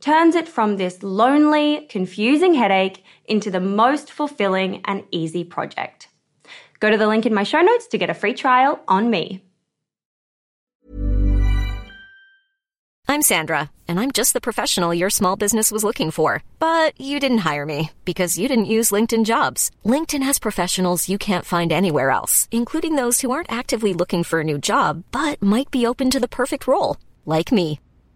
turns it from this lonely, confusing headache into the most fulfilling and easy project. Go to the link in my show notes to get a free trial on me. I'm Sandra, and I'm just the professional your small business was looking for. But you didn't hire me because you didn't use LinkedIn jobs. LinkedIn has professionals you can't find anywhere else, including those who aren't actively looking for a new job but might be open to the perfect role, like me.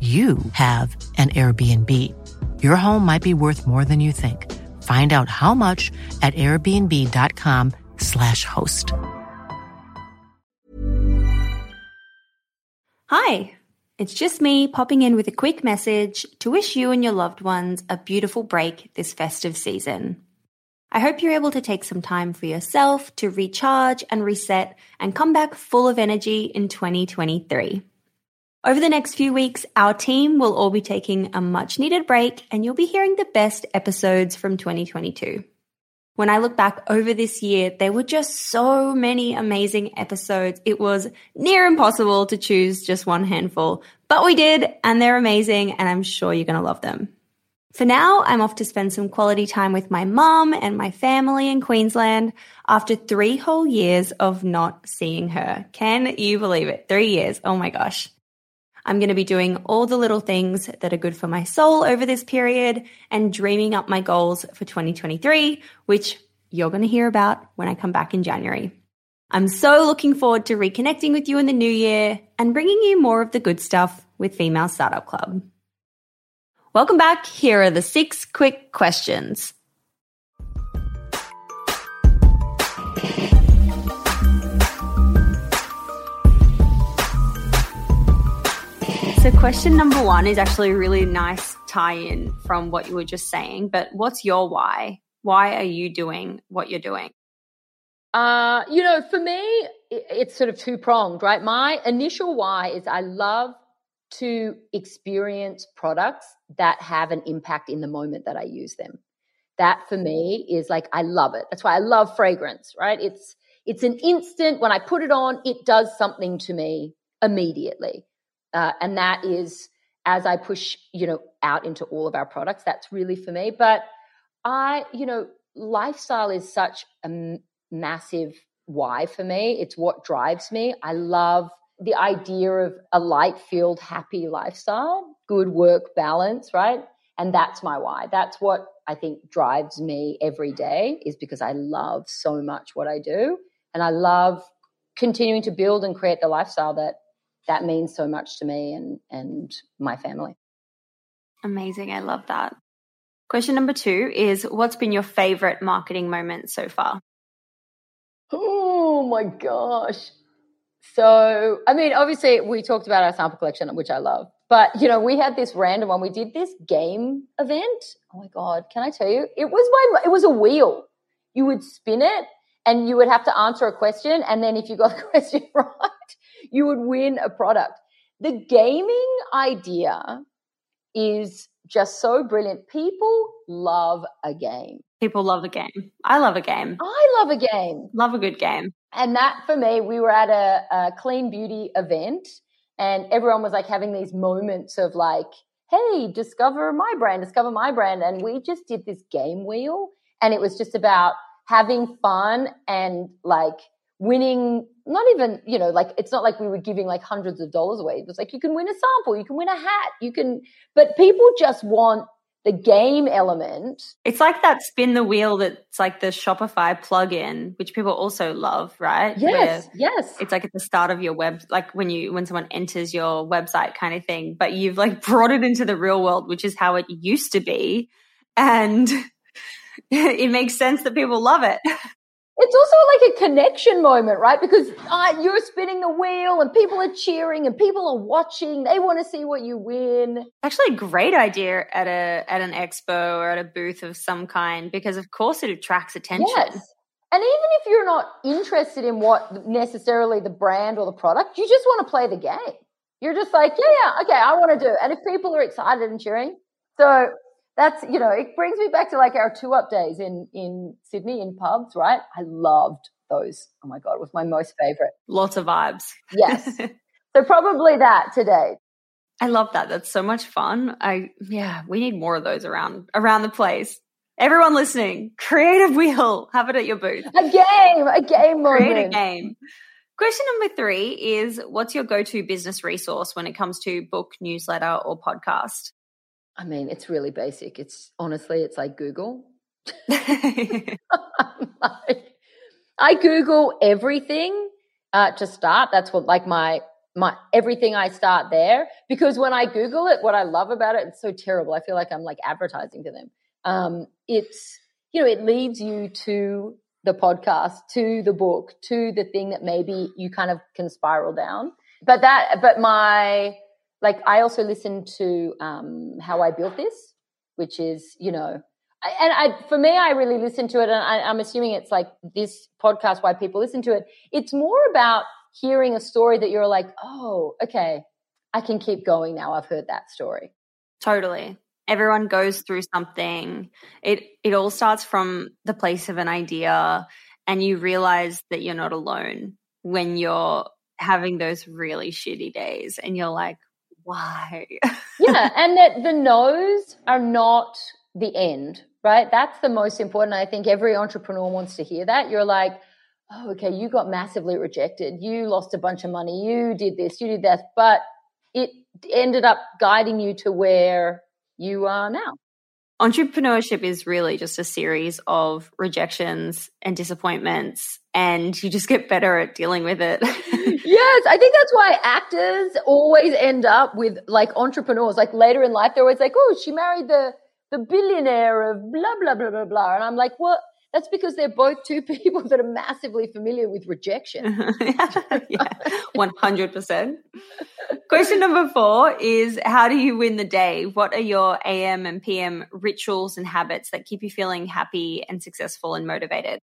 you have an Airbnb. Your home might be worth more than you think. Find out how much at airbnb.com/slash host. Hi, it's just me popping in with a quick message to wish you and your loved ones a beautiful break this festive season. I hope you're able to take some time for yourself to recharge and reset and come back full of energy in 2023. Over the next few weeks, our team will all be taking a much needed break and you'll be hearing the best episodes from 2022. When I look back over this year, there were just so many amazing episodes. It was near impossible to choose just one handful, but we did, and they're amazing, and I'm sure you're going to love them. For now, I'm off to spend some quality time with my mum and my family in Queensland after three whole years of not seeing her. Can you believe it? Three years. Oh my gosh. I'm going to be doing all the little things that are good for my soul over this period and dreaming up my goals for 2023, which you're going to hear about when I come back in January. I'm so looking forward to reconnecting with you in the new year and bringing you more of the good stuff with Female Startup Club. Welcome back. Here are the six quick questions. So, question number one is actually a really nice tie in from what you were just saying. But what's your why? Why are you doing what you're doing? Uh, you know, for me, it's sort of two pronged, right? My initial why is I love to experience products that have an impact in the moment that I use them. That for me is like I love it. That's why I love fragrance, right? It's it's an instant when I put it on, it does something to me immediately. Uh, and that is as I push, you know, out into all of our products, that's really for me. But I, you know, lifestyle is such a m- massive why for me. It's what drives me. I love the idea of a light filled, happy lifestyle, good work balance, right? And that's my why. That's what I think drives me every day is because I love so much what I do. And I love continuing to build and create the lifestyle that that means so much to me and, and my family. Amazing. I love that. Question number two is What's been your favorite marketing moment so far? Oh my gosh. So, I mean, obviously, we talked about our sample collection, which I love. But, you know, we had this random one. We did this game event. Oh my God. Can I tell you? It was my, it was a wheel. You would spin it and you would have to answer a question. And then if you got the question right, you would win a product. The gaming idea is just so brilliant. People love a game. People love a game. I love a game. I love a game. Love a good game. And that for me, we were at a, a clean beauty event and everyone was like having these moments of like, hey, discover my brand, discover my brand. And we just did this game wheel and it was just about having fun and like winning not even you know like it's not like we were giving like hundreds of dollars away. It was like you can win a sample you can win a hat you can but people just want the game element. It's like that spin the wheel that's like the shopify plugin which people also love right? Yes Where yes. it's like at the start of your web like when you when someone enters your website kind of thing but you've like brought it into the real world which is how it used to be and it makes sense that people love it it's also like a connection moment, right? Because uh, you're spinning the wheel and people are cheering and people are watching. They want to see what you win. Actually, a great idea at a at an expo or at a booth of some kind because, of course, it attracts attention. Yes. And even if you're not interested in what necessarily the brand or the product, you just want to play the game. You're just like, yeah, yeah, okay, I want to do. It. And if people are excited and cheering, so that's you know it brings me back to like our two up days in in Sydney in pubs, right? I loved those. Oh my god, it was my most favorite. Lots of vibes. Yes. so probably that today. I love that. That's so much fun. I yeah, we need more of those around around the place. Everyone listening, creative wheel, have it at your booth. A game, a game moment. Create a game. Question number three is What's your go to business resource when it comes to book, newsletter, or podcast? I mean, it's really basic. It's honestly, it's like Google. like, I Google everything uh, to start. That's what like my my everything I start there because when I Google it, what I love about it, it's so terrible. I feel like I'm like advertising to them. Um, it's you know, it leads you to the podcast, to the book, to the thing that maybe you kind of can spiral down. But that, but my like I also listen to um, How I Built This, which is, you know, and I, for me, I really listen to it, and I, I'm assuming it's like this podcast why people listen to it. It's more about hearing a story that you're like, oh, okay, I can keep going now. I've heard that story. Totally. Everyone goes through something. It it all starts from the place of an idea, and you realize that you're not alone when you're having those really shitty days, and you're like, why? yeah, and that the no's are not the end, right? That's the most important. I think every entrepreneur wants to hear that. You're like, oh, okay, you got massively rejected. You lost a bunch of money. You did this, you did that. But it ended up guiding you to where you are now. Entrepreneurship is really just a series of rejections and disappointments, and you just get better at dealing with it. yes, I think that's why actors always end up with like entrepreneurs. Like later in life, they're always like, "Oh, she married the the billionaire of blah blah blah blah blah," and I'm like, "What?" That's because they're both two people that are massively familiar with rejection. yeah, 100%. Question number four is How do you win the day? What are your AM and PM rituals and habits that keep you feeling happy and successful and motivated?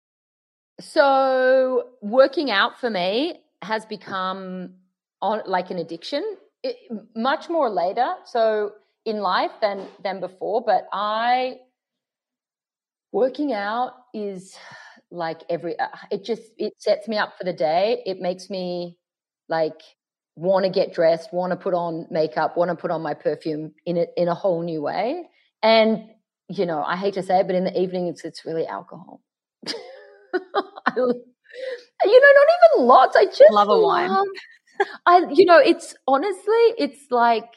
So, working out for me has become on like an addiction, it, much more later. So, in life than than before, but I working out is like every uh, it just it sets me up for the day. It makes me like want to get dressed want to put on makeup want to put on my perfume in it in a whole new way. And you know i hate to say it but in the evening it's it's really alcohol. I, you know not even lots. I just love a wine. love, i you know it's honestly it's like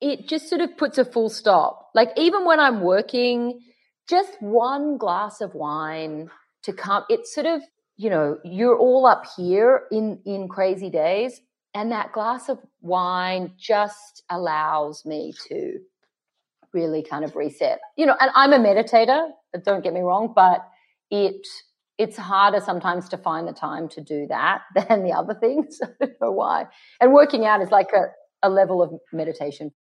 it just sort of puts a full stop. Like even when i'm working just one glass of wine to come it's sort of you know you're all up here in in crazy days and that glass of wine just allows me to really kind of reset. You know and i'm a meditator don't get me wrong but it it's harder sometimes to find the time to do that than the other things. I don't know why. And working out is like a, a level of meditation.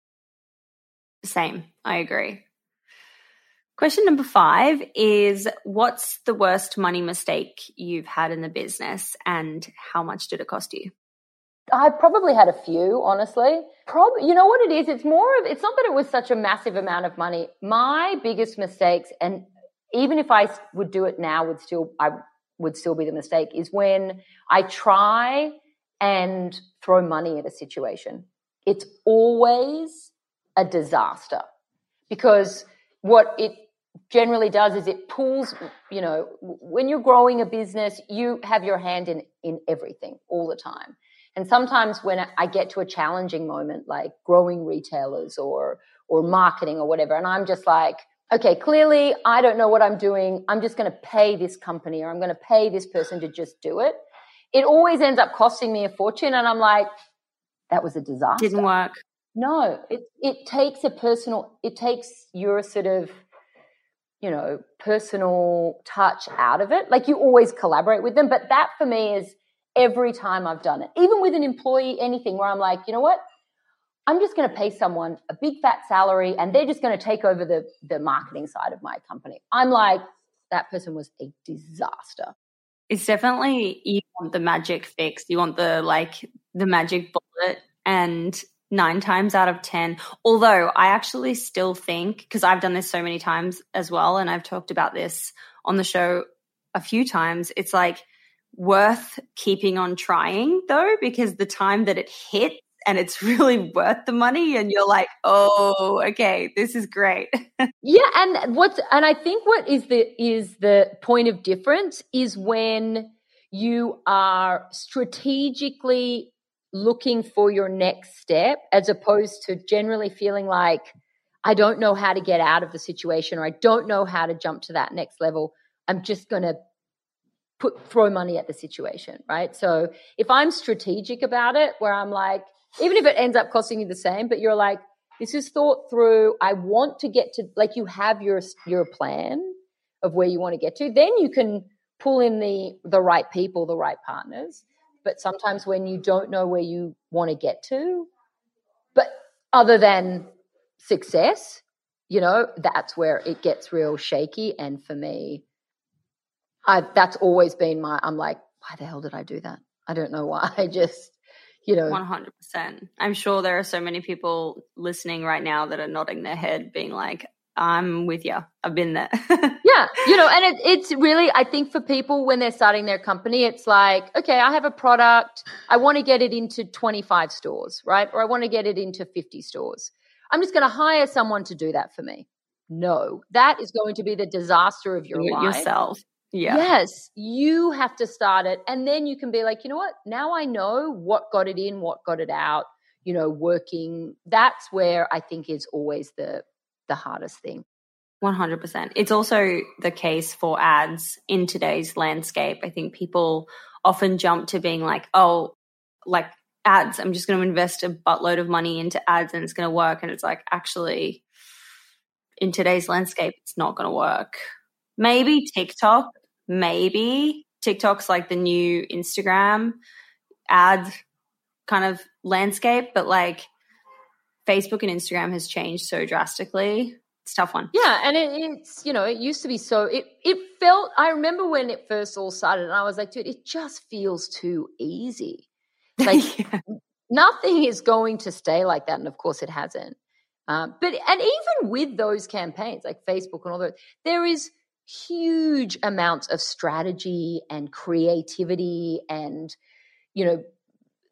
Same. I agree Question number five is What's the worst money mistake you've had in the business and how much did it cost you? I've probably had a few, honestly. Probably, you know what it is? It's more of, it's not that it was such a massive amount of money. My biggest mistakes, and even if I would do it now, would still, I would still be the mistake, is when I try and throw money at a situation. It's always a disaster because what it generally does is it pulls you know when you're growing a business you have your hand in in everything all the time. And sometimes when i get to a challenging moment like growing retailers or or marketing or whatever and i'm just like okay clearly i don't know what i'm doing. I'm just going to pay this company or i'm going to pay this person to just do it. It always ends up costing me a fortune and i'm like that was a disaster. Didn't work. No it it takes a personal it takes your sort of you know, personal touch out of it. Like you always collaborate with them. But that for me is every time I've done it, even with an employee, anything where I'm like, you know what? I'm just going to pay someone a big fat salary and they're just going to take over the, the marketing side of my company. I'm like, that person was a disaster. It's definitely, you want the magic fix. You want the like, the magic bullet. And nine times out of 10. Although I actually still think, because I've done this so many times as well, and I've talked about this on the show a few times, it's like worth keeping on trying though, because the time that it hits and it's really worth the money and you're like oh okay this is great yeah and what's and i think what is the is the point of difference is when you are strategically looking for your next step as opposed to generally feeling like I don't know how to get out of the situation or I don't know how to jump to that next level. I'm just going to put throw money at the situation, right? So if I'm strategic about it where I'm like even if it ends up costing you the same, but you're like this is thought through. I want to get to like you have your your plan of where you want to get to, then you can pull in the the right people, the right partners but sometimes when you don't know where you want to get to, but other than success, you know, that's where it gets real shaky. And for me, I, that's always been my, I'm like, why the hell did I do that? I don't know why. I just, you know. 100%. I'm sure there are so many people listening right now that are nodding their head, being like, I'm with you. I've been there. yeah, you know, and it, it's really, I think for people when they're starting their company, it's like, okay, I have a product, I want to get it into 25 stores, right? Or I want to get it into 50 stores. I'm just going to hire someone to do that for me. No, that is going to be the disaster of your life. Yourself. Yeah. Yes, you have to start it. And then you can be like, you know what? Now I know what got it in, what got it out, you know, working. That's where I think is always the the hardest thing. 100%. It's also the case for ads in today's landscape. I think people often jump to being like, oh, like ads, I'm just going to invest a buttload of money into ads and it's going to work. And it's like, actually, in today's landscape, it's not going to work. Maybe TikTok, maybe TikTok's like the new Instagram ad kind of landscape, but like Facebook and Instagram has changed so drastically. It's tough one. Yeah, and it, it's you know it used to be so it it felt. I remember when it first all started, and I was like, dude, it just feels too easy. Like yeah. nothing is going to stay like that, and of course it hasn't. Um, but and even with those campaigns like Facebook and all that, there is huge amounts of strategy and creativity and you know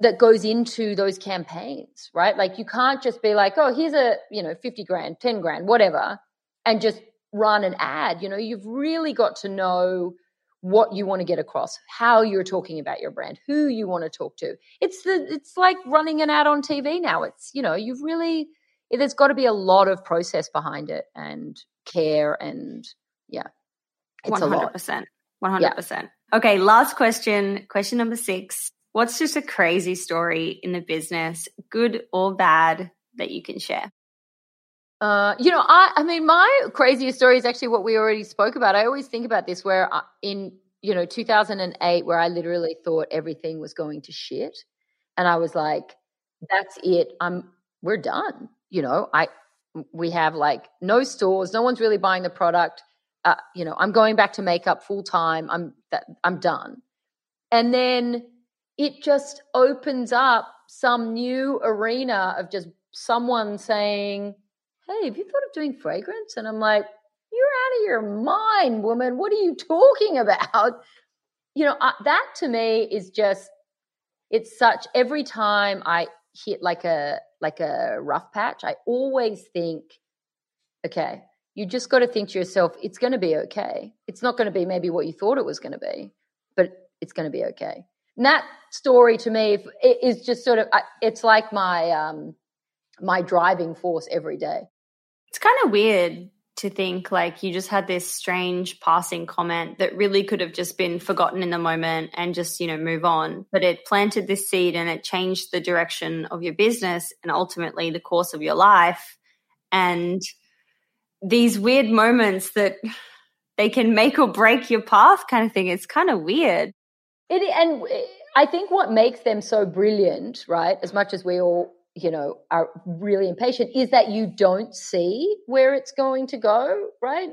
that goes into those campaigns, right? Like you can't just be like, oh, here's a, you know, 50 grand, 10 grand, whatever, and just run an ad. You know, you've really got to know what you want to get across, how you're talking about your brand, who you want to talk to. It's the it's like running an ad on TV now. It's, you know, you've really there's got to be a lot of process behind it and care and yeah. It's 100%. 100%. Yeah. Okay, last question, question number 6 What's just a crazy story in the business, good or bad, that you can share? Uh, you know, I, I mean, my craziest story is actually what we already spoke about. I always think about this where in, you know, 2008, where I literally thought everything was going to shit. And I was like, that's it. I'm, we're done. You know, I, we have like no stores. No one's really buying the product. Uh, you know, I'm going back to makeup full time. I'm, that, I'm done. And then it just opens up some new arena of just someone saying, Hey, have you thought of doing fragrance? And I'm like, You're out of your mind, woman. What are you talking about? You know, uh, that to me is just, it's such, every time I hit like a, like a rough patch, I always think, okay, you just got to think to yourself, it's going to be okay. It's not going to be maybe what you thought it was going to be, but it's going to be okay. And that story to me is just sort of it's like my um my driving force every day. It's kind of weird to think like you just had this strange passing comment that really could have just been forgotten in the moment and just you know move on. But it planted this seed and it changed the direction of your business and ultimately the course of your life. And these weird moments that they can make or break your path kind of thing it's kind of weird it and I think what makes them so brilliant, right? As much as we all, you know, are really impatient, is that you don't see where it's going to go, right?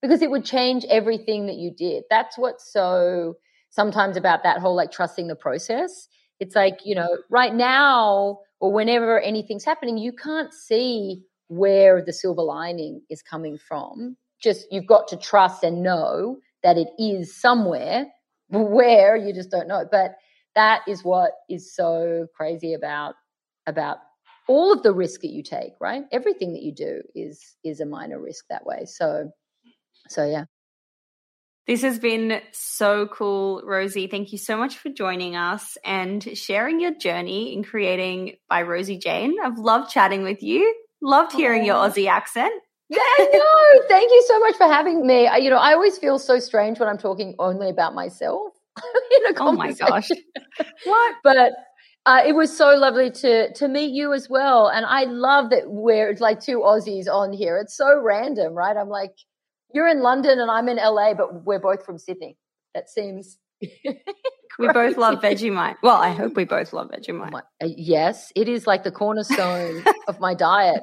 Because it would change everything that you did. That's what's so sometimes about that whole like trusting the process. It's like, you know, right now or whenever anything's happening, you can't see where the silver lining is coming from. Just you've got to trust and know that it is somewhere where you just don't know. But that is what is so crazy about about all of the risk that you take, right? Everything that you do is is a minor risk that way. So so yeah. This has been so cool, Rosie. Thank you so much for joining us and sharing your journey in creating by Rosie Jane. I've loved chatting with you. Loved hearing your Aussie accent. Yeah, know. Thank you so much for having me. I, you know, I always feel so strange when I'm talking only about myself in a Oh my gosh. what? But uh, it was so lovely to to meet you as well. And I love that we're like two Aussies on here. It's so random, right? I'm like, you're in London and I'm in LA, but we're both from Sydney. That seems we both love Vegemite. Well, I hope we both love Vegemite. Uh, yes, it is like the cornerstone of my diet.